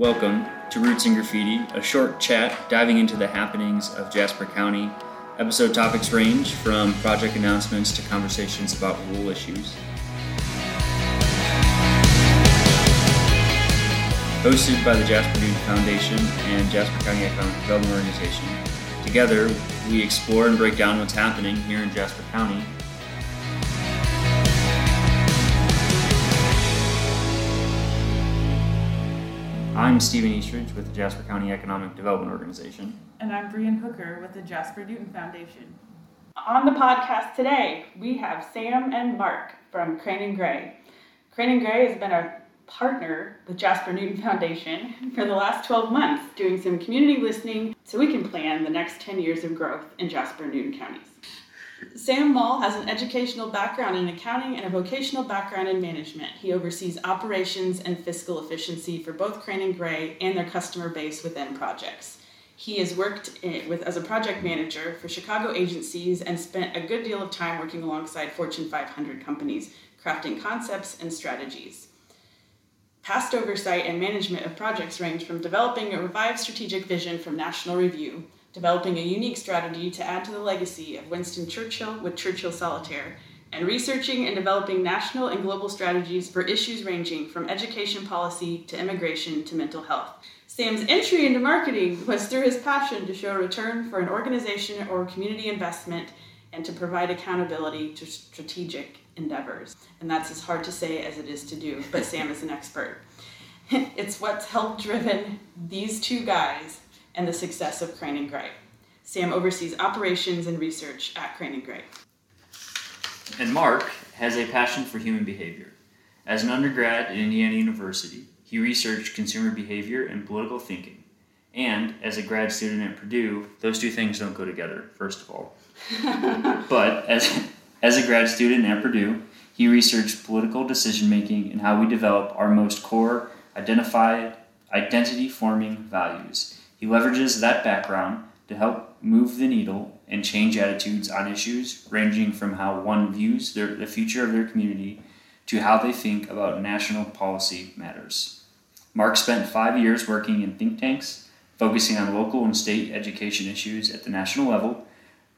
Welcome to Roots and Graffiti, a short chat diving into the happenings of Jasper County. Episode topics range from project announcements to conversations about rule issues. Hosted by the Jasper Newton Foundation and Jasper County Economic Development Organization. Together, we explore and break down what's happening here in Jasper County I'm Stephen Eastridge with the Jasper County Economic Development Organization. And I'm Brian Hooker with the Jasper Newton Foundation. On the podcast today, we have Sam and Mark from Crane and Gray. Crane and Gray has been a partner with Jasper Newton Foundation for the last 12 months, doing some community listening so we can plan the next 10 years of growth in Jasper Newton counties. Sam Mull has an educational background in accounting and a vocational background in management. He oversees operations and fiscal efficiency for both Crane and Gray and their customer base within projects. He has worked with as a project manager for Chicago agencies and spent a good deal of time working alongside Fortune 500 companies, crafting concepts and strategies. Past oversight and management of projects range from developing a revived strategic vision from National Review developing a unique strategy to add to the legacy of Winston Churchill with Churchill Solitaire, and researching and developing national and global strategies for issues ranging from education policy to immigration to mental health. Sam's entry into marketing was through his passion to show return for an organization or community investment and to provide accountability to strategic endeavors. And that's as hard to say as it is to do, but Sam is an expert. it's what's helped driven these two guys and the success of Crane and Gray. Sam oversees operations and research at Crane and Gray. And Mark has a passion for human behavior. As an undergrad at Indiana University, he researched consumer behavior and political thinking. And as a grad student at Purdue, those two things don't go together, first of all. but as, as a grad student at Purdue, he researched political decision making and how we develop our most core identified identity forming values he leverages that background to help move the needle and change attitudes on issues ranging from how one views their, the future of their community to how they think about national policy matters. Mark spent five years working in think tanks, focusing on local and state education issues at the national level.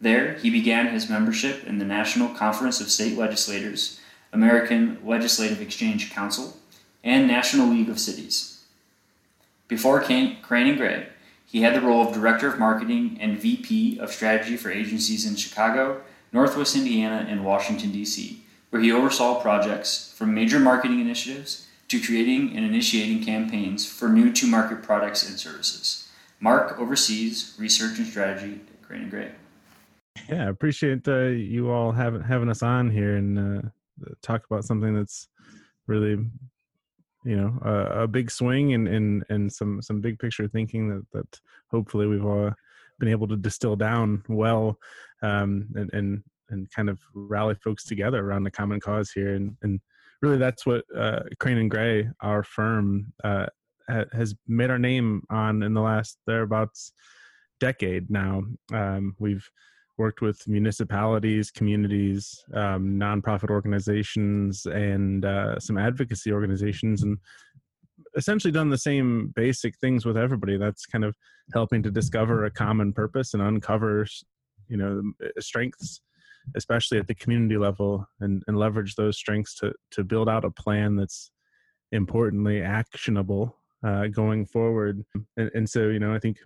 There, he began his membership in the National Conference of State Legislators, American Legislative Exchange Council, and National League of Cities. Before Crane and Gray, he had the role of Director of Marketing and VP of Strategy for agencies in Chicago, Northwest Indiana, and Washington, D.C., where he oversaw projects from major marketing initiatives to creating and initiating campaigns for new to market products and services. Mark oversees research and strategy at Crane and Gray. Yeah, I appreciate uh, you all having having us on here and uh, talk about something that's really you know a, a big swing and, and and some some big picture thinking that that hopefully we've all been able to distill down well um, and and and kind of rally folks together around the common cause here. And and really that's what uh, Crane and Gray our firm uh, has made our name on in the last thereabouts decade now. Um, we've worked with municipalities, communities, um, nonprofit organizations, and uh, some advocacy organizations, and essentially done the same basic things with everybody. That's kind of helping to discover a common purpose and uncover, you know, strengths, especially at the community level, and, and leverage those strengths to to build out a plan that's importantly actionable uh, going forward. And, and so, you know, I think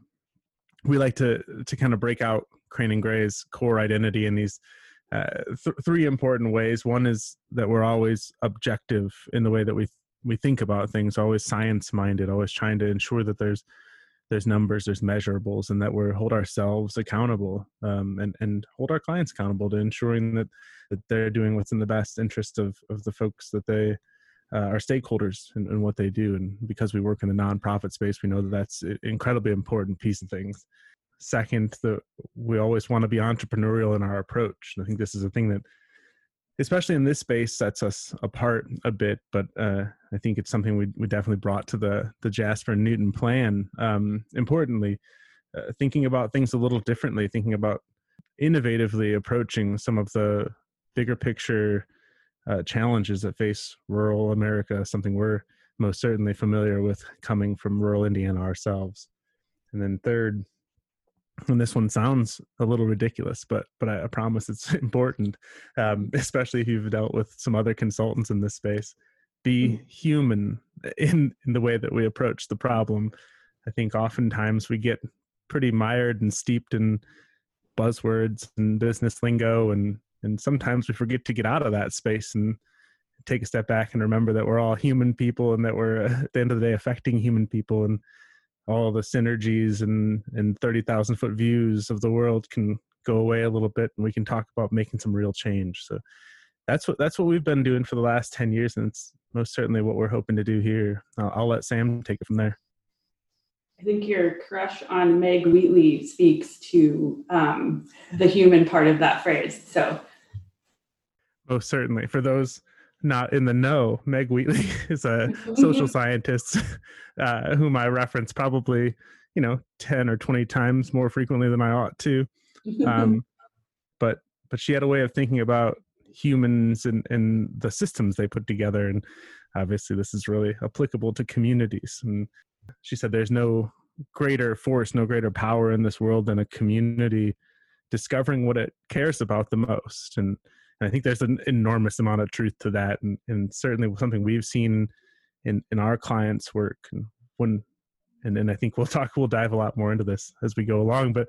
we like to to kind of break out Crane and Gray's core identity in these uh, th- three important ways. One is that we're always objective in the way that we we think about things, always science minded, always trying to ensure that there's there's numbers, there's measurables, and that we hold ourselves accountable um, and and hold our clients accountable to ensuring that that they're doing what's in the best interest of of the folks that they uh, our stakeholders and, and, what they do. And because we work in the nonprofit space, we know that that's an incredibly important piece of things second that we always want to be entrepreneurial in our approach and i think this is a thing that especially in this space sets us apart a bit but uh, i think it's something we, we definitely brought to the the jasper newton plan um, importantly uh, thinking about things a little differently thinking about innovatively approaching some of the bigger picture uh, challenges that face rural america something we're most certainly familiar with coming from rural Indiana ourselves. And then third, and this one sounds a little ridiculous, but but I, I promise it's important, um, especially if you've dealt with some other consultants in this space. Be mm. human in in the way that we approach the problem. I think oftentimes we get pretty mired and steeped in buzzwords and business lingo, and and sometimes we forget to get out of that space and take a step back and remember that we're all human people and that we're at the end of the day affecting human people and all the synergies and and 30,000 foot views of the world can go away a little bit and we can talk about making some real change. So that's what that's what we've been doing for the last 10 years and it's most certainly what we're hoping to do here. I'll, I'll let sam take it from there. I think your crush on Meg Wheatley speaks to um, the human part of that phrase. So, most certainly, for those not in the know, Meg Wheatley is a social scientist uh, whom I reference probably, you know, 10 or 20 times more frequently than I ought to. Um, but but she had a way of thinking about humans and, and the systems they put together. And obviously this is really applicable to communities. And she said there's no greater force, no greater power in this world than a community discovering what it cares about the most. And and I think there's an enormous amount of truth to that, and, and certainly something we've seen in in our clients' work. And when, and and I think we'll talk, we'll dive a lot more into this as we go along. But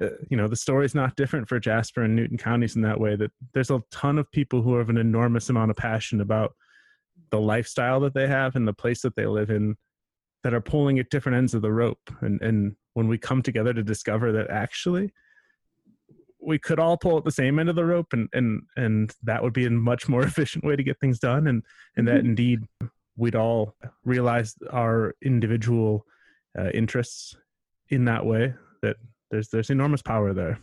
uh, you know, the story is not different for Jasper and Newton counties in that way. That there's a ton of people who have an enormous amount of passion about the lifestyle that they have and the place that they live in that are pulling at different ends of the rope and and when we come together to discover that actually we could all pull at the same end of the rope and and and that would be a much more efficient way to get things done. And and that mm-hmm. indeed we'd all realize our individual uh, interests in that way that there's there's enormous power there.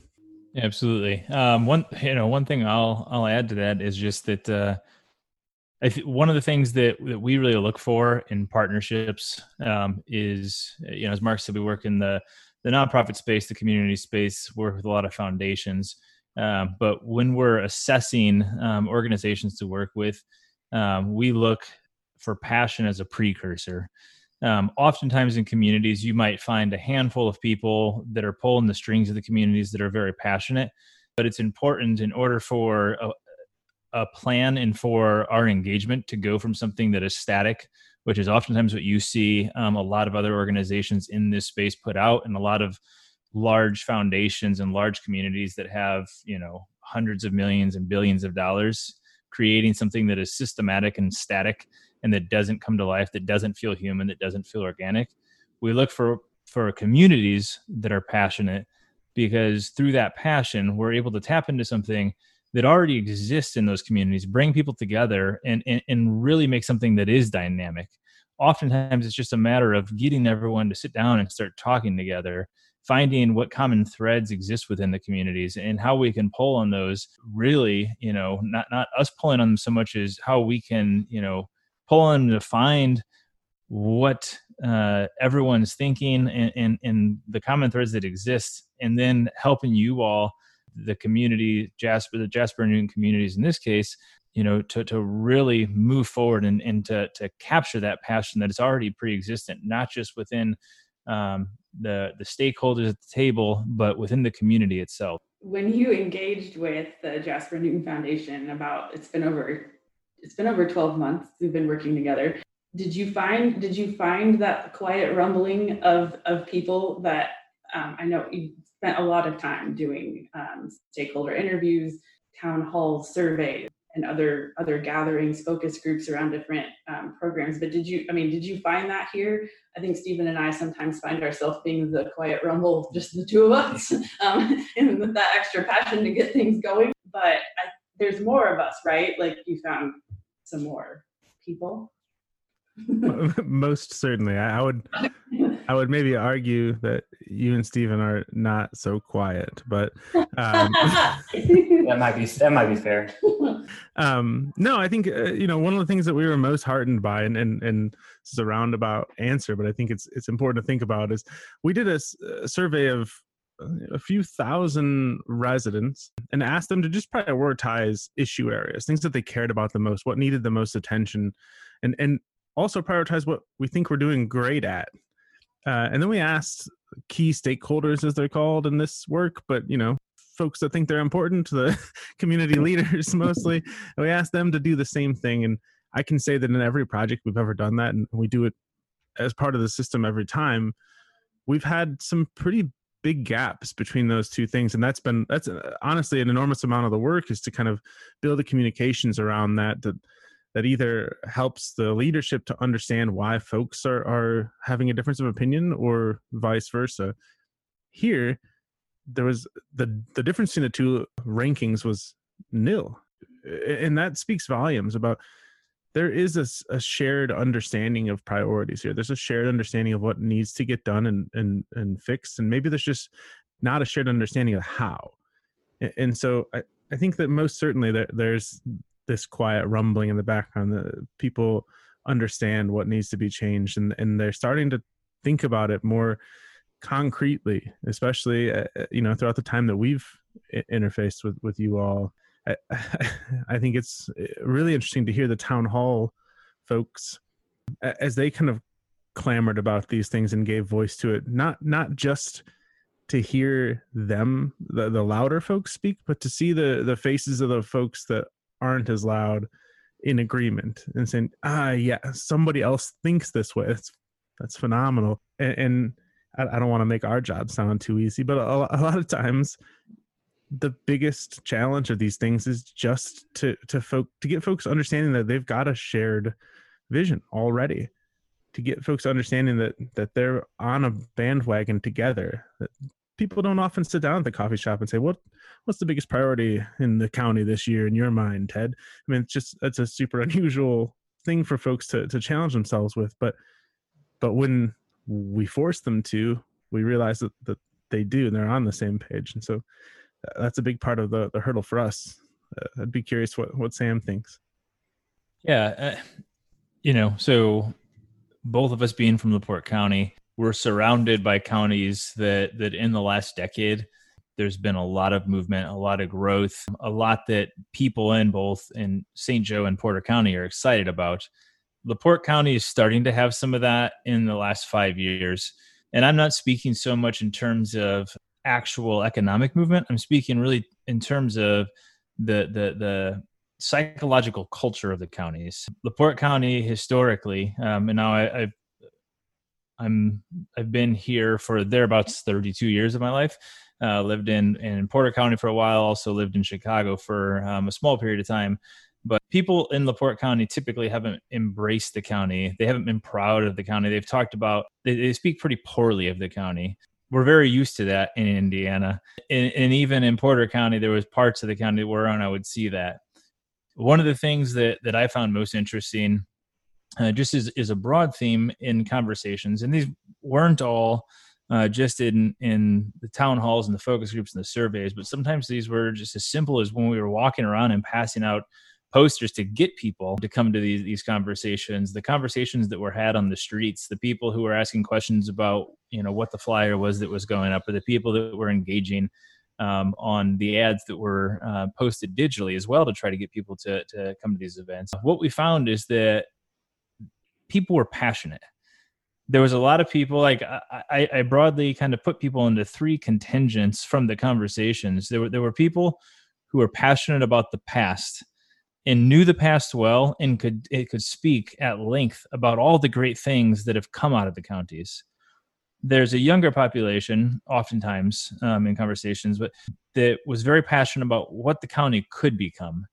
Absolutely. Um, one you know one thing i'll i'll add to that is just that uh, I th- one of the things that, that we really look for in partnerships um, is, you know, as Mark said, we work in the the nonprofit space, the community space, work with a lot of foundations. Um, but when we're assessing um, organizations to work with, um, we look for passion as a precursor. Um, oftentimes in communities, you might find a handful of people that are pulling the strings of the communities that are very passionate. But it's important in order for a, a plan and for our engagement to go from something that is static which is oftentimes what you see um, a lot of other organizations in this space put out and a lot of large foundations and large communities that have you know hundreds of millions and billions of dollars creating something that is systematic and static and that doesn't come to life that doesn't feel human that doesn't feel organic. We look for for communities that are passionate because through that passion we're able to tap into something that already exists in those communities, bring people together and, and, and really make something that is dynamic. Oftentimes, it's just a matter of getting everyone to sit down and start talking together, finding what common threads exist within the communities and how we can pull on those. Really, you know, not not us pulling on them so much as how we can, you know, pull on to find what uh, everyone's thinking and, and, and the common threads that exist, and then helping you all the community, Jasper, the Jasper Newton communities in this case, you know, to, to really move forward and, and to, to capture that passion that is already pre-existent, not just within um, the, the stakeholders at the table, but within the community itself. When you engaged with the Jasper Newton Foundation about, it's been over, it's been over 12 months we've been working together. Did you find, did you find that quiet rumbling of, of people that um, I know you spent a lot of time doing um, stakeholder interviews, town hall surveys, and other other gatherings, focus groups around different um, programs. But did you? I mean, did you find that here? I think Stephen and I sometimes find ourselves being the quiet rumble, just the two of us, um, and with that extra passion to get things going. But I, there's more of us, right? Like you found some more people. Most certainly, I would. I would maybe argue that you and Stephen are not so quiet, but um, that might be that might be fair. Um, no, I think uh, you know one of the things that we were most heartened by, and and and this is a roundabout answer, but I think it's it's important to think about is we did a, a survey of uh, a few thousand residents and asked them to just prioritize issue areas, things that they cared about the most, what needed the most attention, and and also prioritize what we think we're doing great at. Uh, and then we asked key stakeholders, as they're called in this work, but you know, folks that think they're important, the community leaders mostly. And we asked them to do the same thing. And I can say that in every project we've ever done that, and we do it as part of the system every time, we've had some pretty big gaps between those two things and that's been that's uh, honestly an enormous amount of the work is to kind of build the communications around that that that either helps the leadership to understand why folks are are having a difference of opinion or vice versa here there was the the difference between the two rankings was nil and that speaks volumes about there is a, a, shared understanding of priorities here. There's a shared understanding of what needs to get done and and and fixed, and maybe there's just not a shared understanding of how. And so I, I think that most certainly there, there's this quiet rumbling in the background that people understand what needs to be changed, and and they're starting to think about it more concretely, especially uh, uh you know throughout the time that we've interfaced with with you all. I, I think it's eh, really interesting to hear the town hall folks as they kind of clamored about these things and gave voice to it not not just to hear them the, the louder folks speak but to see the the faces of the folks that aren't as loud in agreement and saying ah yeah somebody else thinks this way. That's that's phenomenal. And, and I, I, don't want to make our job sound too easy but a, a lot of times the biggest challenge of these things is just to to folk to get folks understanding that they've got a shared vision already to get folks understanding that that they're on a bandwagon together that people don't often sit down at the coffee shop and say what what's the biggest priority in the county this year in your mind ted i mean it's just it's a super unusual thing for folks to to challenge themselves with but but when we force them to we realize that, that they do and they're on the same page and so that's a big part of the, the hurdle for us. Uh, I'd be curious what, what Sam thinks. Yeah. Uh, you know, so both of us being from LaPorte County, we're surrounded by counties that, that in the last decade, there's been a lot of movement, a lot of growth, a lot that people in both in St. Joe and Porter County are excited about. LaPorte County is starting to have some of that in the last five years. And I'm not speaking so much in terms of actual economic movement. I'm speaking really in terms of the the the psychological culture of the counties. LaPorte County historically, um, and now I, I've I'm I've been here for thereabouts 32 years of my life. Uh, lived in in Porter County for a while. Also lived in Chicago for um, a small period of time. But people in LaPorte County typically haven't embraced the county. They haven't been proud of the county. They've talked about they, they speak pretty poorly of the county we're very used to that in Indiana, and, and, even in Porter County, there was parts of the county where I would see that. One of the things that that I found most interesting, uh, just as is a broad theme in conversations, and these weren't all uh, just in in the town halls and the focus groups and the surveys, but sometimes these were just as simple as when we were walking around and passing out posters to get people to come to these, these conversations the conversations that were had on the streets the people who were asking questions about you know what the flyer was that was going up or the people that were engaging um, on the ads that were uh, posted digitally as well to try to get people to, to come to these events. What we found is that people were passionate. There was a lot of people like I, I broadly kind of put people into three contingents from the conversations. There were there were people who were passionate about the past and knew the past well and could it could speak at length about all the great things that have come out of the counties. There's a younger population oftentimes um, in conversations but that was very passionate about what the county could become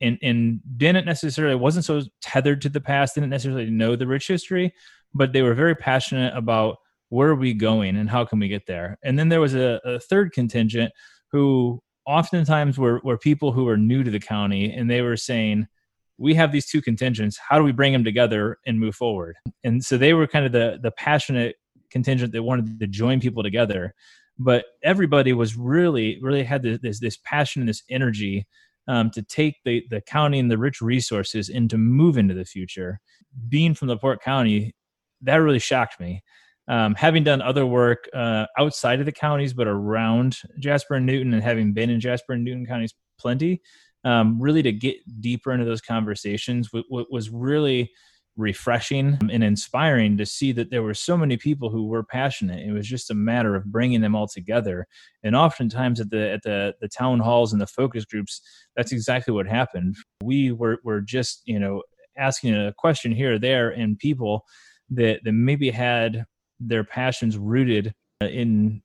and and didn't necessarily wasn't so tethered to the past didn't necessarily know the rich history but they were very passionate about where are we going and how can we get there and then there was a, a third contingent who oftentimes were, were people who were new to the county and they were saying, we have these two contingents. How do we bring them together and move forward? And so they were kind of the, the passionate contingent that wanted to join people together. But everybody was really, really had this, this passion and this energy um, to take the, the county and the rich resources and to move into the future. Being from LaPorte County, that really shocked me um, having done other work uh, outside of the counties but around Jasper and Newton and having been in Jasper and Newton counties plenty, um, really to get deeper into those conversations w- w- was really refreshing and inspiring to see that there were so many people who were passionate. It was just a matter of bringing them all together. And oftentimes at the at the the town halls and the focus groups, that's exactly what happened. We were were just you know asking a question here or there, and people that that maybe had their passions rooted in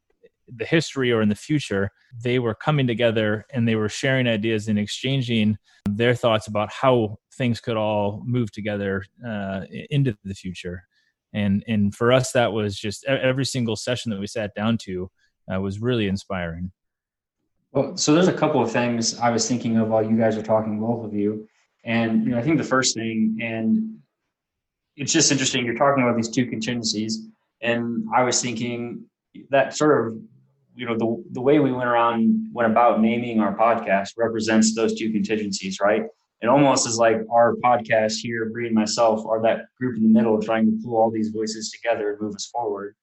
the history or in the future, they were coming together and they were sharing ideas and exchanging their thoughts about how things could all move together uh, into the future. And and for us, that was just every single session that we sat down to uh, was really inspiring. Well, so there's a couple of things I was thinking of while you guys were talking, both of you. And you know, I think the first thing, and it's just interesting, you're talking about these two contingencies, and I was thinking that sort of you know the the way we went around went about naming our podcast represents those two contingencies, right? It almost is like our podcast here, Bree and myself, are that group in the middle trying to pull all these voices together and move us forward.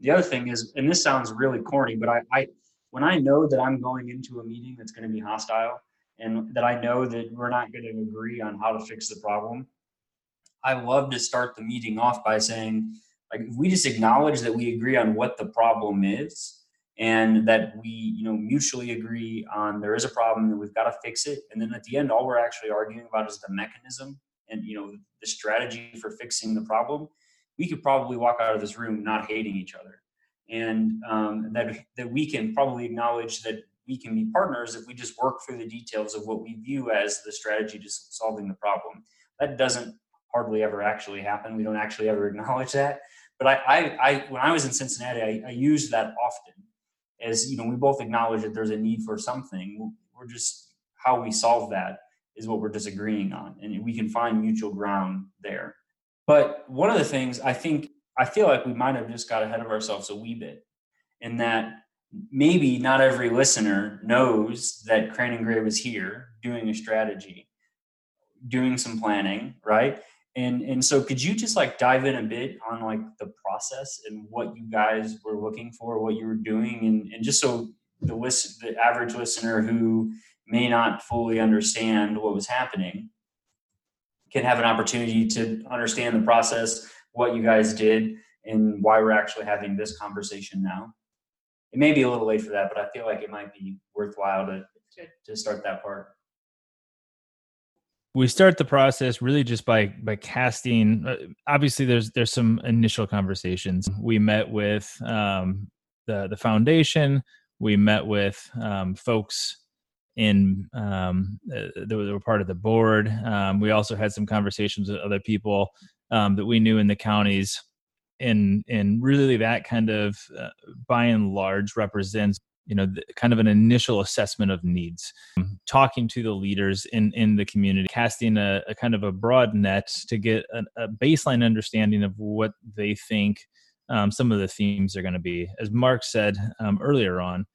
The other thing is, and this sounds really corny, but I, I when I know that I'm going into a meeting that's going to be hostile and that I know that we're not going to agree on how to fix the problem, I love to start the meeting off by saying, like, if we just acknowledge that we agree on what the problem is, and that we you know mutually agree on there is a problem that we've got to fix it. And then at the end all we're actually arguing about is the mechanism and you know the strategy for fixing the problem. We could probably walk out of this room not hating each other. And um, that that we can probably acknowledge that we can be partners if we just work through the details of what we view as the strategy to solving the problem. That doesn't hardly ever actually happen. We don't actually ever acknowledge that. But I, I, I when I was in Cincinnati, I, I used that often as you know we both acknowledge that there's a need for something we're just how we solve that is what we're disagreeing on and we can find mutual ground there. But one of the things i think i feel like we might have just got ahead of ourselves a wee bit in that maybe not every listener knows that crane and gray was here doing a strategy doing some planning right and and so could you just like dive in a bit on like the process and what you guys were looking for what you were doing? And, and just so the list the average listener who may not fully understand what was happening can have an opportunity to understand the process what you guys did and why we're actually having this conversation now. It may be a little late for that but i feel like it might be worthwhile to to start that part we start the process really just by by casting uh, obviously there's there's some initial conversations. We met with um, the the foundation. We met with um, folks in um, uh, that were part of the board. Um, we also had some conversations with other people um, that we knew in the counties. And and really that kind of uh, by and large represents you know the, kind of an initial assessment of needs. Talking to the leaders in in the community casting a, a kind of a broad net to get a, a baseline understanding of what they think um, some of the themes are going to be. As mark said um, earlier on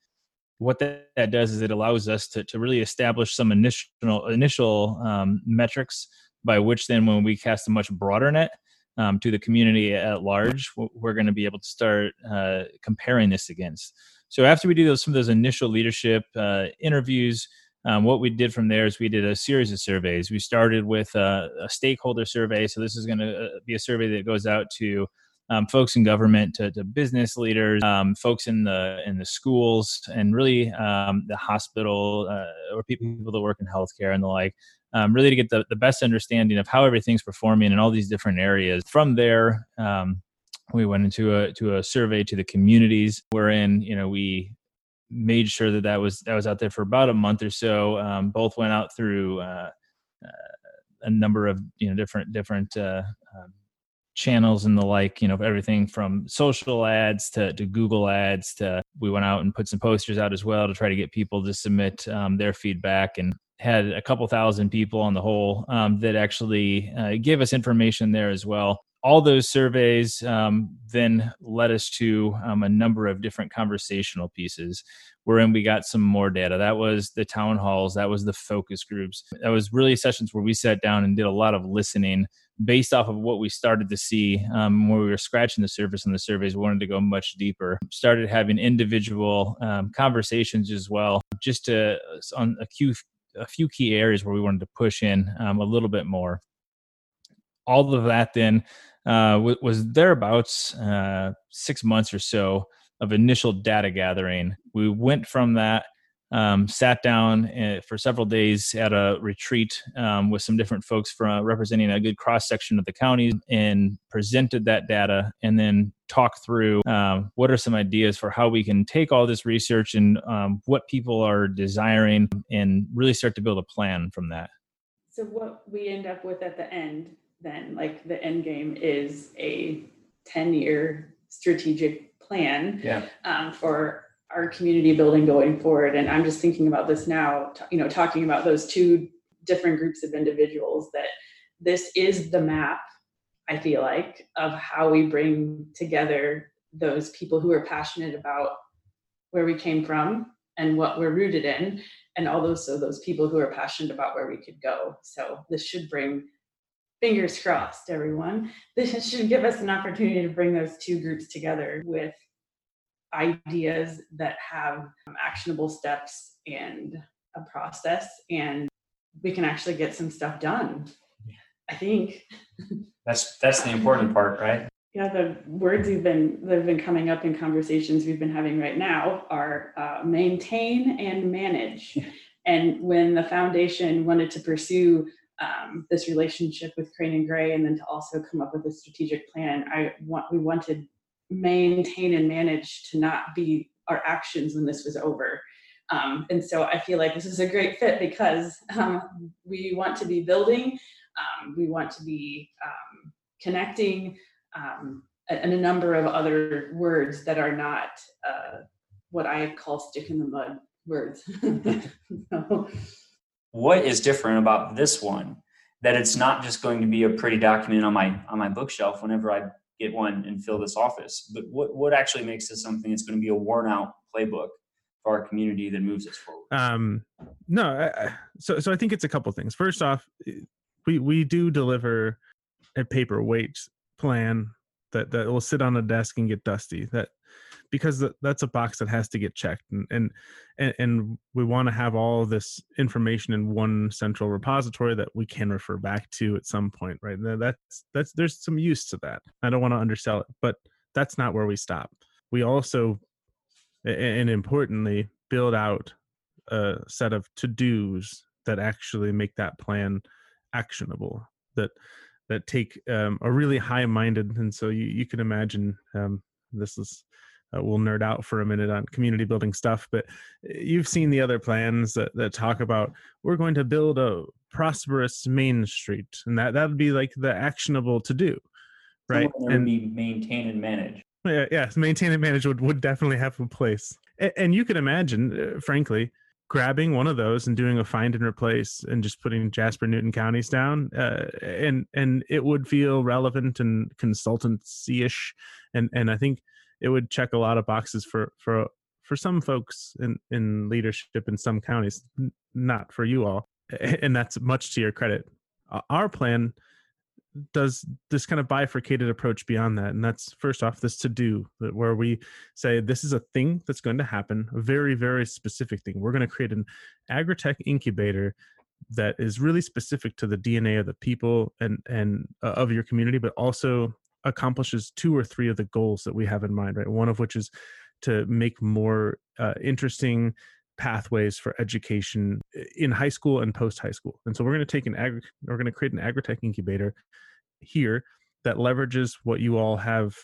what that, that, does is it allows us to, to really establish some initial initial um, metrics by which then when we cast a much broader net um, to the community at large we're going to be able to start uh, comparing this against so after we do those some of those initial leadership uh, interviews, um, what we did from there is we did a series of surveys. We started with a, a stakeholder survey. So this is going to uh, be a survey that goes out to um, folks in government, to, to business leaders, um, folks in the in the schools, and really um, the hospital uh, or people, people that work in healthcare and the like. Um, really to get the, the best understanding of how everything's performing in all these different areas. From there, um, we went into a to a survey to the communities wherein you know we made sure that that was that was out there for about a month or so. Um, both went out through uh, uh, a number of you know different different uh, um, channels and the like you know everything from social ads to, to google ads to we went out and put some posters out as well to try to get people to submit um, their feedback and had a couple thousand people on the whole um, that actually uh, gave us information there as well all those surveys um, then led us to um, a number of different conversational pieces wherein we got some more data. That was the town halls. That was the focus groups. That was really sessions where we sat down and did a lot of listening based off of what we started to see um, when we were scratching the surface in the surveys we wanted to go much deeper. Started having individual um, conversations as well just to on a few a few key areas where we wanted to push in um, a little bit more. All of that then uh, was thereabouts uh, six months or so of initial data gathering. We went from that um, sat down uh, for several days at a retreat um, with some different folks from representing a good cross section of the county and presented that data and then talk through um, what are some ideas for how we can take all this research and um, what people are desiring and really start to build a plan from that so what we end up with at the end then like the end game is a 10 year strategic plan yeah. um, for our community building going forward. And I'm just thinking about this now, you know, talking about those two different groups of individuals that this is the map, I feel like, of how we bring together those people who are passionate about where we came from and what we're rooted in, and also those people who are passionate about where we could go. So this should bring fingers crossed, everyone. This should give us an opportunity to bring those two groups together with ideas that have actionable steps and a process and we can actually get some stuff done i think. That's that's the important part right? Yeah the words you've been that have been coming up in conversations we've been having right now are uh, maintain and manage. And when the foundation wanted to pursue um, this relationship with crane and gray and then to also come up with a strategic plan i want we wanted maintain and manage to not be our actions when this was over. Um, and so I feel like this is a great fit because um, we want to be building, um, we want to be um, connecting, um, and a number of other words that are not uh, what I call stick in the mud words. so. What is different about this one? That it's not just going to be a pretty document on my on my bookshelf whenever I get one and fill this office. But what what actually makes this something that's going to be a worn out playbook for our community that moves us forward? Um, no, I, so so I think it's a couple things. First off, we we do deliver a paperweight plan that that will sit on a desk and get dusty. That because that's a box that has to get checked and and and, we want to have all this information in one central repository that we can refer back to at some point right? That's that's there's some use to that. I don't want to undersell it but that's not where we stop. We also and importantly build out a set of to-dos that actually make that plan actionable that that take um, a really high-minded and so you, you can imagine um, this is uh, we'll nerd out for a minute on community building stuff but eh, you've seen the other plans that, that talk about we're going to build a prosperous main street and that that would be like the actionable to do right? and be maintain and manage. Yeah yes maintain and manage would, would definitely have a place. And, and you can imagine uh, frankly grabbing one of those and doing a find and replace and just putting Jasper Newton counties down uh, and and it would feel relevant and consultancy ish and and I think it would check a lot of boxes for for for some folks in in leadership in some counties not for you all and that's much to your credit. Our plan does this kind of bifurcated approach beyond that and that's first off this to do where we say this is a thing that's going to happen a very very specific thing. We're going to create an agritech incubator that is really specific to the dna of the people and and uh, of your community but also accomplishes two or three of the goals that we have in mind, right? One of which is to make more uh, interesting pathways for education in high school and post high school. And so we're going to take an agri- we're going to create an agritech incubator here that leverages what you all have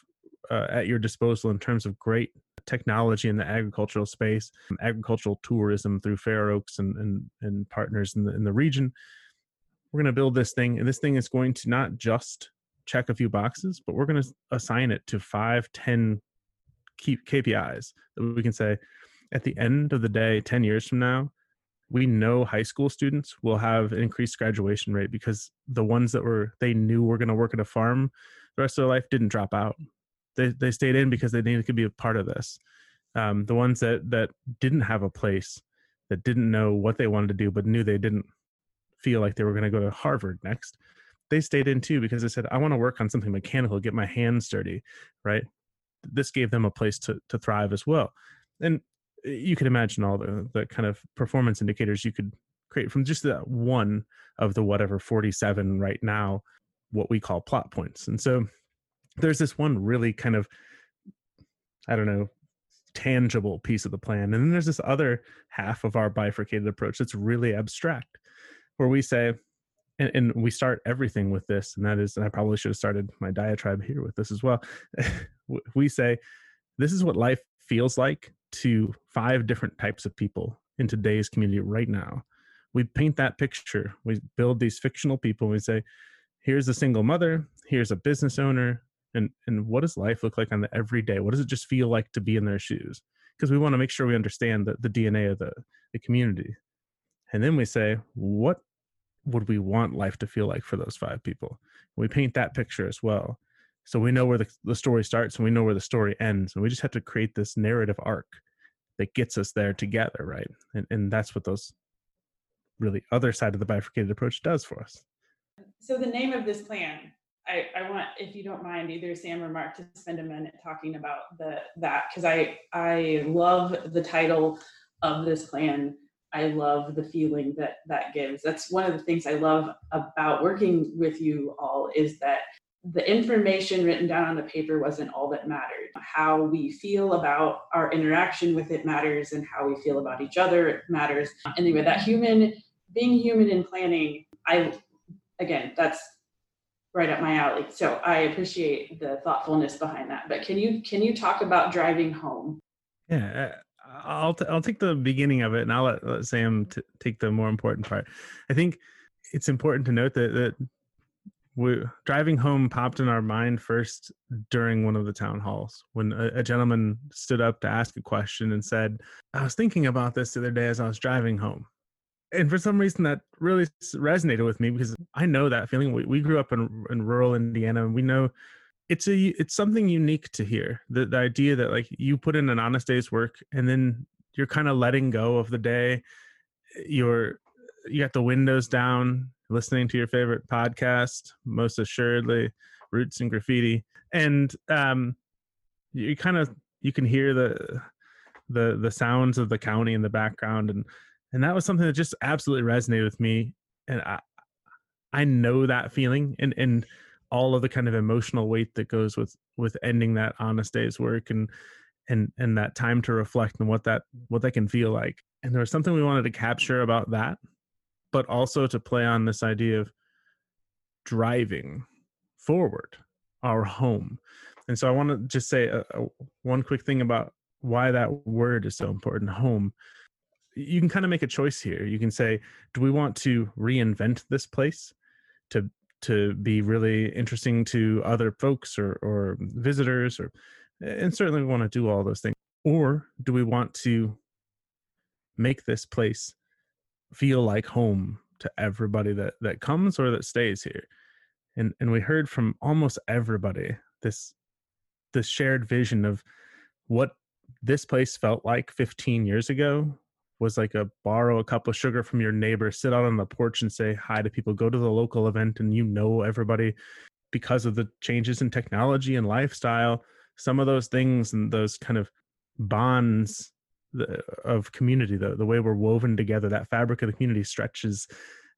uh, at your disposal in terms of great technology in the agricultural space, agricultural tourism through Fair Oaks and, and, and partners in the, in the region. We're going to build this thing, and this thing is going to not just check a few boxes, but we're going to assign it to five, 10 key KPIs that we can say at the end of the day, 10 years from now, we know high school students will have an increased graduation rate because the ones that were they knew were going to work at a farm the rest of their life didn't drop out. They they stayed in because they needed to be a part of this. Um, the ones that that didn't have a place, that didn't know what they wanted to do, but knew they didn't feel like they were going to go to Harvard next, they stayed in too because they said i want to work on something mechanical get my hands dirty right this gave them a place to to thrive as well and eh, you can imagine all the the kind of performance indicators you could create from just that one of the whatever 47 right now what we call plot points. And so there's this one really kind of, I don't know, tangible piece of the plan. And then there's this other half of our bifurcated approach that's really abstract, where we say, and, and, we start everything with this, and that is, and I probably should have started my diatribe here with this as well. we say, this is what life feels like to five different types of people in today's community right now. We paint that picture. We build these fictional people. We say, here's a single mother, here's a business owner, and and what does life look like on the everyday? What does it just feel like to be in their shoes? Because we want to make sure we understand the, the DNA of the, the community. And then we say, what would we want life to feel like for those five people? We paint that picture as well. So we know where the, the story starts and we know where the story ends. And we just have to create this narrative arc that gets us there together, right? And, and that's what those really other side of the bifurcated approach does for us. So the name of this plan, I, I want, if you don't mind, either Sam or Mark to spend a minute talking about the that because I I love the title of this plan I love the feeling that that gives. That's one of the things I love about working with you all is that the information written down on the paper wasn't all that mattered. How we feel about our interaction with it matters, and how we feel about each other matters. Anyway, that human, being human in planning, I, again, that's right up my alley. So I appreciate the thoughtfulness behind that. But can you can you talk about driving home? Yeah, I'll t- I'll take the beginning of it, and I'll let, let Sam t- take the more important part. I think it's important to note that that we driving home popped in our mind first during one of the town halls when a, a, gentleman stood up to ask a question and said, "I was thinking about this the other day as I was driving home." And for some reason, that really resonated with me because I know that feeling. We, we grew up in, in rural Indiana, and we know it's a it's something unique to hear the, the idea that like you put in an honest day's work and then you're kind of letting go of the day. You're you got the windows down listening to your favorite podcast most assuredly roots and graffiti and um you kind of you can hear the the the sounds of the county in the background and and that was something that just absolutely resonated with me and i i know that feeling and and all of the kind of emotional weight that goes with with ending that honest day's work and and and that time to reflect and what that what that can feel like. And there was something we wanted to capture about that but also to play on this idea of driving forward our home. And so i want to just say a, a, one quick thing about why that word is so important home. You can kind of make a choice here. You can say do we want to reinvent this place to to be really interesting to other folks or, or visitors or and certainly we want to do all those things. Or do we want to make this place feel like home to everybody that that comes or that stays here? And and we heard from almost everybody this this shared vision of what this place felt like 15 years ago was like a borrow a cup of sugar from your neighbor, sit out on the porch and say hi to people, go to the local event and you know everybody because of the changes in technology and lifestyle. Some of those things and those kind of bonds of community, the, the way we're woven together, that fabric of the community stretches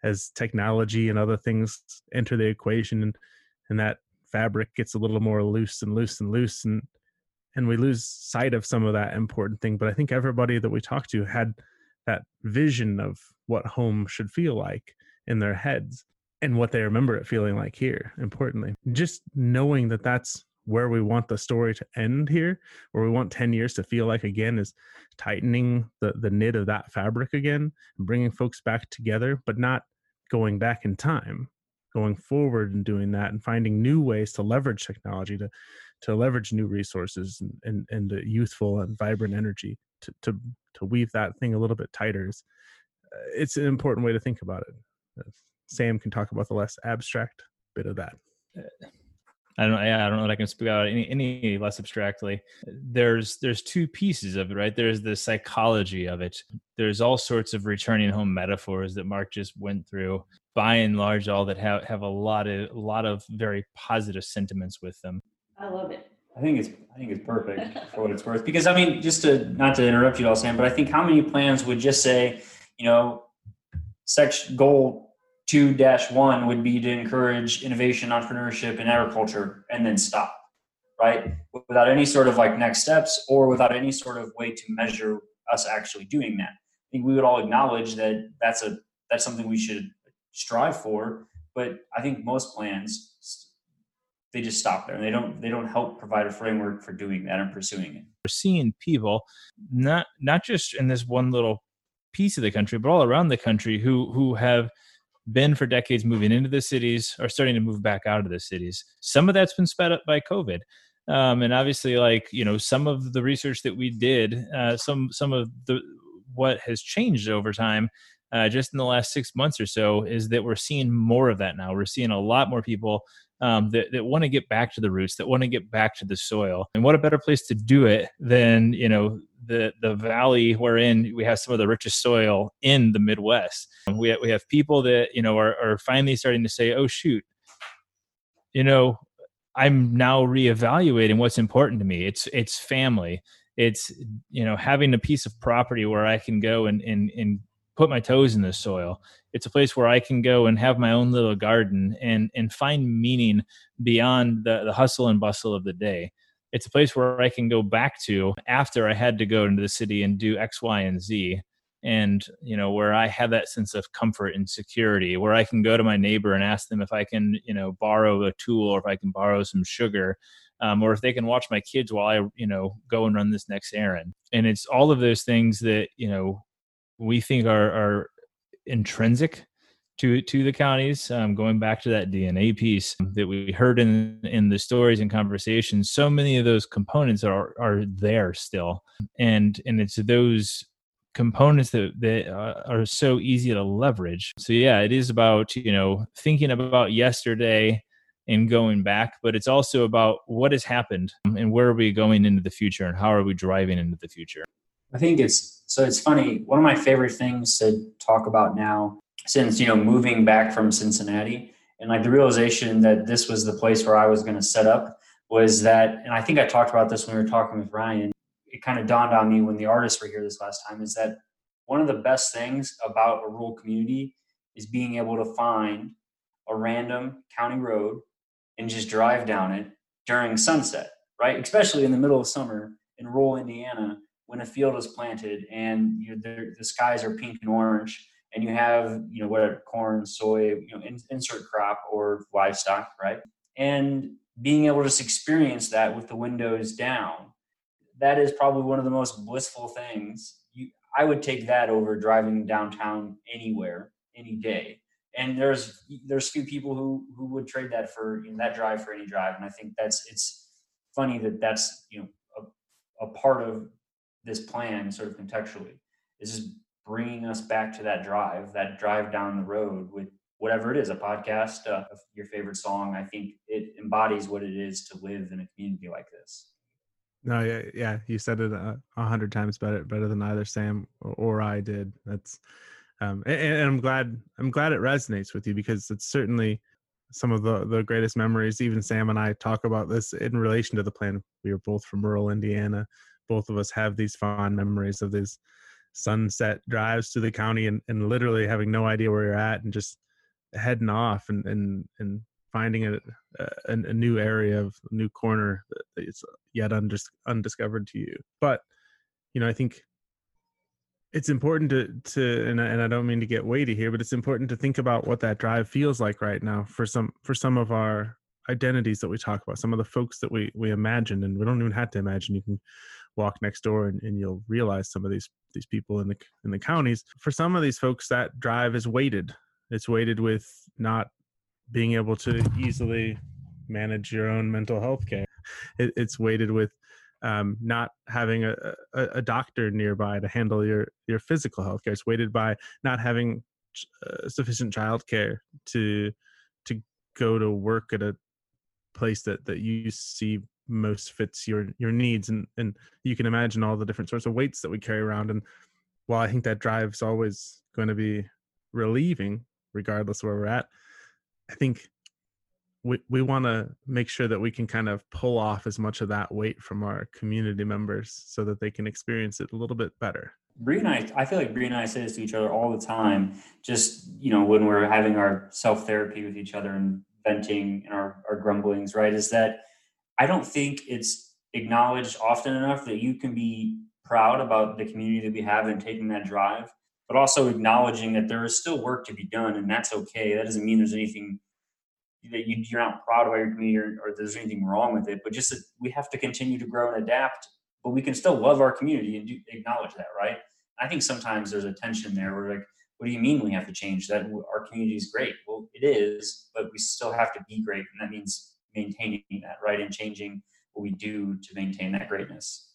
as technology and other things enter the equation and, and that fabric gets a little more loose and loose and loose and and we lose sight of some of that important thing but i think everybody that we talked to had that vision of what home should feel like in their heads and what they remember it feeling like here importantly. Just knowing that that's where we want the story to end here where we want 10 years to feel like again is tightening the the knit of that fabric again bringing folks back together but not going back in time going forward and doing that and finding new ways to leverage technology to to leverage new resources and, and, and the youthful and vibrant energy to, to, to weave that thing a little bit tighter is uh, it's an important way to think about it. Uh, Sam can talk about the less abstract bit of that. I don't know. Yeah, I don't know that I can speak about any any less abstractly. There's there's two pieces of it, right? There's the psychology of it. There's all sorts of returning home metaphors that Mark just went through. By and large, all that have have a lot of a lot of very positive sentiments with them. I love it. I think it's I think it's perfect for what it's worth. Because I mean, just to not to interrupt you all, Sam, but I think how many plans would just say, you know, section goal two dash one would be to encourage innovation, entrepreneurship, and agriculture, and then stop, right? Without any sort of like next steps or without any sort of way to measure us actually doing that. I think we would all acknowledge that that's a that's something we should strive for. But I think most plans they just stop there and they don't they don't help provide a framework for doing that and pursuing it. We're seeing people not not just in this one little piece of the country, but all around the country who who have been for decades moving into the cities are starting to move back out of the cities. Some of that's been sped up by COVID. Um, and obviously, like you know, some of the research that we did, uh, some some of the what has changed over time uh, just in the last six months or so is that we're seeing more of that now. We're seeing a lot more people um, that, that want to get back to the roots, that want to get back to the soil. And what a better place to do it than, you know, the, the valley wherein we have some of the richest soil in the Midwest. We we have people that, you know, are, are finally starting to say, oh, shoot, you know, I'm now reevaluating what's important to me. It's, it's family. It's, you know, having a piece of property where I can go and, and, and put my toes in the soil. It's a place where I can go and have my own little garden and and find meaning beyond the, the hustle and bustle of the day. It's a place where I can go back to after I had to go into the city and do X, Y, and Z. And, you know, where I have that sense of comfort and security, where I can go to my neighbor and ask them if I can, you know, borrow a tool or if I can borrow some sugar. Um, or if they can watch my kids while I, you know, go and run this next errand. And it's all of those things that, you know, we think are, are intrinsic to to the counties. Um, going back to that DNA piece that we heard in in the stories and conversations, so many of those components are are there still, and and it's those components that that uh, are so easy to leverage. So yeah, it is about you know thinking about yesterday and going back, but it's also about what has happened and where are we going into the future and how are we driving into the future. I think it's so it's funny. One of my favorite things to talk about now, since you know moving back from Cincinnati, and like the realization that this was the place where I was going to set up was that, and I think I talked about this when we were talking with Ryan. It kind of dawned on me when the artists were here this last time is that one of the best things about a rural community is being able to find a random county road and just drive down it during sunset, right? Especially in the middle of summer in rural Indiana when a field is planted and you know, the skies are pink and orange and you have you know whatever corn soy you know in, insert crop or livestock right? And being able to just experience that with the windows down that is probably one of the most blissful things. You, i would take that over driving downtown anywhere any day. And there's there's few people who who would trade that for you know, that drive for any drive. And i think that's it's funny that that's you know a, a part of this plan sort of contextually is just bringing us back to that drive that drive down the road with whatever it is a podcast uh, your favorite song. I think it embodies what it is to live in a community like this. No yeah yeah you said it a hundred times better better than either sam or i did. That's um and, and i'm glad i'm glad it resonates with you because it's certainly some of the the greatest memories. Even sam and i talk about this in relation to the plan. We were both from rural indiana both of us have these fond memories of these sunset drives to the county and, and literally having no idea where you're at and just heading off and and and finding a a, a new area of new corner that is yet undis- undiscovered to you. But you know i think it's important to to and I, and I don't mean to get weighty here but it's important to think about what that drive feels like right now for some for some of our identities that we talk about some of the folks that we we imagine and we don't even have to imagine. You can walk next door and, and you'll realize some of these these people in the in the counties. For some of these folks that drive is weighted. It's weighted with not being able to easily manage your own mental health care. It, it's weighted with um, not having a, a, a, doctor nearby to handle your your physical health care. It's weighted by not having uh, sufficient child care to to go to work at a place that that you see most fits your your needs and and you can imagine all the different sorts of weights that we carry around and while i think that drive's always going to be relieving regardless where we're at i think we, we want to make sure that we can kind of pull off as much of that weight from our community members so that they can experience it a little bit better Bree and I, I feel like Bree and I say this to each other all the time. Just you know, when we're having our self therapy with each other and venting and our, our grumblings, right? Is that I don't think it's acknowledged often enough that you can be proud about the community that we have and taking that drive, but also acknowledging that there is still work to be done, and that's okay. That doesn't mean there's anything that you, are not proud about your community or, or, there's anything wrong with it, but just that we have to continue to grow and adapt. But we can still love our community and do, acknowledge that, right? I think sometimes there's a tension there where like, what do you mean we have to change that? Our community is great. Well, it is, but we still have to be great, and that means maintaining that, right, and changing what we do to maintain that greatness.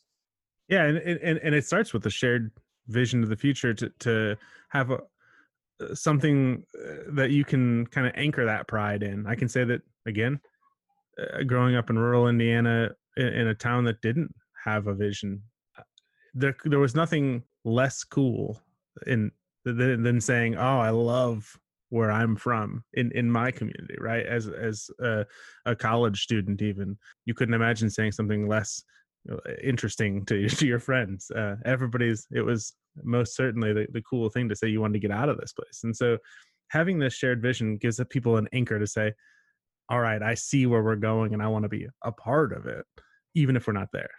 Yeah, and and and it starts with a shared vision of the future to to have a uh, something uh, that you can kind of anchor that pride in. I can say that again, uh, growing up in rural Indiana in, in, a town that didn't have a vision, uh, there there was nothing less cool in than, than saying, "Oh, I love where I'm from in in my community." Right? As as a, a college student, even you couldn't imagine saying something less interesting to to your friends. Uh, everybody's it was most certainly the, the cool thing to say you wanted to get out of this place. And so having this shared vision gives the people an anchor to say, all right, I see where we're going and I want to be a part of it, even if we're not there.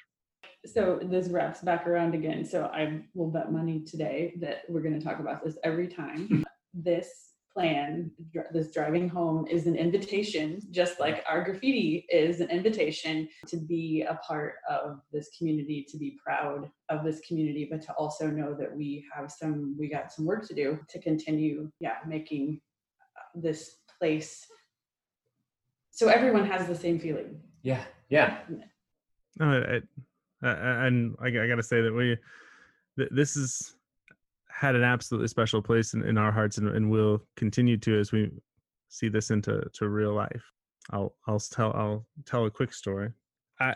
So this wraps back around again. So I will bet money today that we're going to talk about this every time. this plan, this driving home is an invitation, just like our graffiti is an invitation to be a part of this community, to be proud of this community, but to also know that we have some, we got some work to do to continue, yeah, making uh, this place so everyone has the same feeling. Yeah, yeah. No, I, I, and I, I got to say that we, this is had an absolutely special place in, in our hearts and, and will continue to as we see this into to real life. I'll I'll tell I'll tell a quick story. I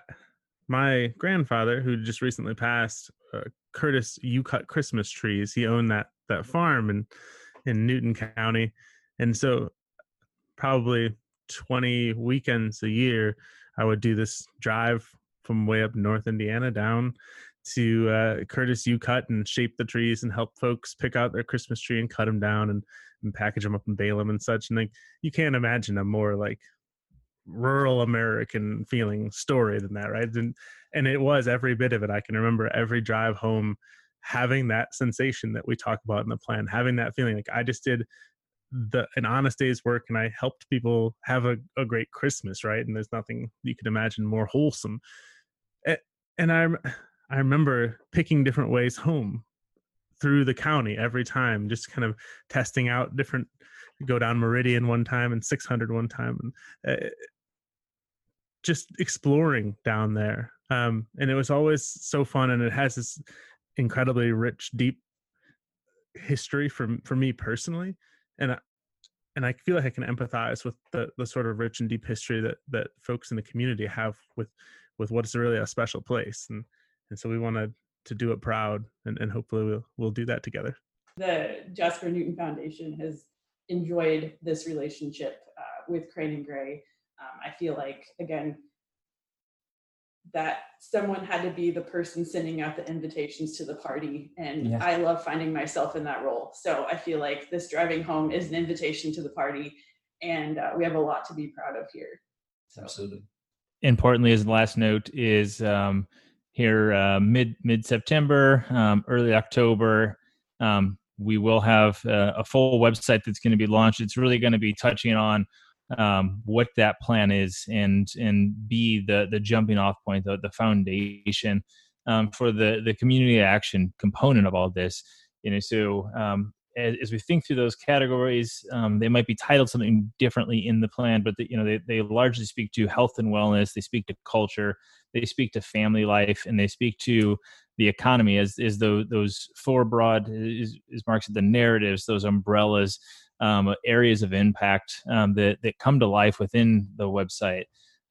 my grandfather who just recently passed, uh, Curtis, you cut Christmas trees. He owned that that farm in in Newton County, and so probably twenty weekends a year, I would do this drive from way up North Indiana down to uh, Curtis you cut and shape the trees and help folks pick out their Christmas tree and cut them down and, and package them up and bale them and such. And like you can't imagine a more like rural American feeling story than that, right? And and it was every bit of it. I can remember every drive home having that sensation that we talk about in the plan, having that feeling like I just did the an honest day's work and I helped people have a, a great Christmas, right? And there's nothing you could imagine more wholesome. And I I remember picking different ways home through the county every time, just kind of testing out different. Go down Meridian one time and 600 one time, and uh, just exploring down there. Um, and it was always so fun, and it has this incredibly rich, deep history for for me personally, and I, and I feel like I can empathize with the the sort of rich and deep history that that folks in the community have with with what is really a special place. And and so we wanted to do it proud and, and hopefully we'll we'll do that together the jasper newton foundation has enjoyed this relationship uh, with crane and gray um, i feel like again that someone had to be the person sending out the invitations to the party and yeah. i love finding myself in that role so i feel like this driving home is an invitation to the party and uh, we have a lot to be proud of here so. absolutely importantly as the last note is um, here uh, mid mid September, um, early October. Um, we will have a, a full website that's going to be launched. It's really going to be touching on um, what that plan is and and be the the jumping off point, the, the foundation um, for the the community action component of all this. You know, so um, as, as, we think through those categories, um, they might be titled something differently in the plan, but the, you know they, they largely speak to health and wellness. They speak to culture. They speak to family life, and they speak to the economy as those four broad is, is Mark said the narratives, those umbrellas, um, areas of impact um, that that come to life within the website.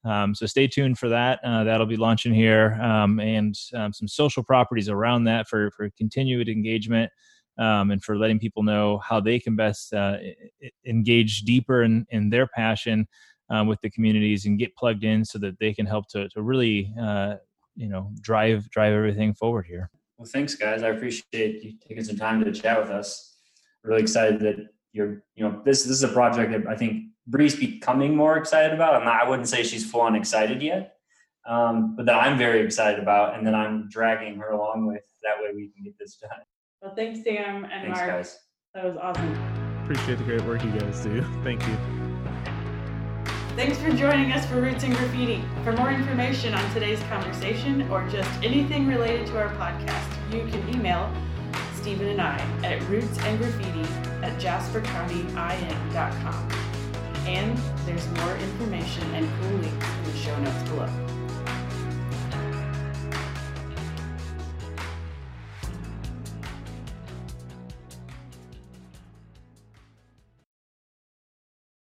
Um, so stay tuned for that. Uh, that'll be launching here, um, and um, some social properties around that for for continued engagement um, and for letting people know how they can best uh, engage deeper in, in their passion uh, with the communities and get plugged in so that they can help to, to really uh, you know drive drive everything forward here Well, thanks, guys. I appreciate you taking some time to chat with us. I'm Really excited that you're, you know, this this is a project that I think Bree's becoming more excited about. Not, I wouldn't say she's full on excited yet, um, but that I'm very excited about, and that I'm dragging her along with. That way, we can get this done. Well, thanks, Sam and Thanks, Mark. guys. That was awesome. Appreciate the great work you guys do. Thank you. Thanks for joining us for Roots and Graffiti. For more information on today's conversation or just anything related to our podcast, you can email Stephen and I at rootsandgraffiti at jaspercountyin.com. And there's more information and cool links in the show notes below.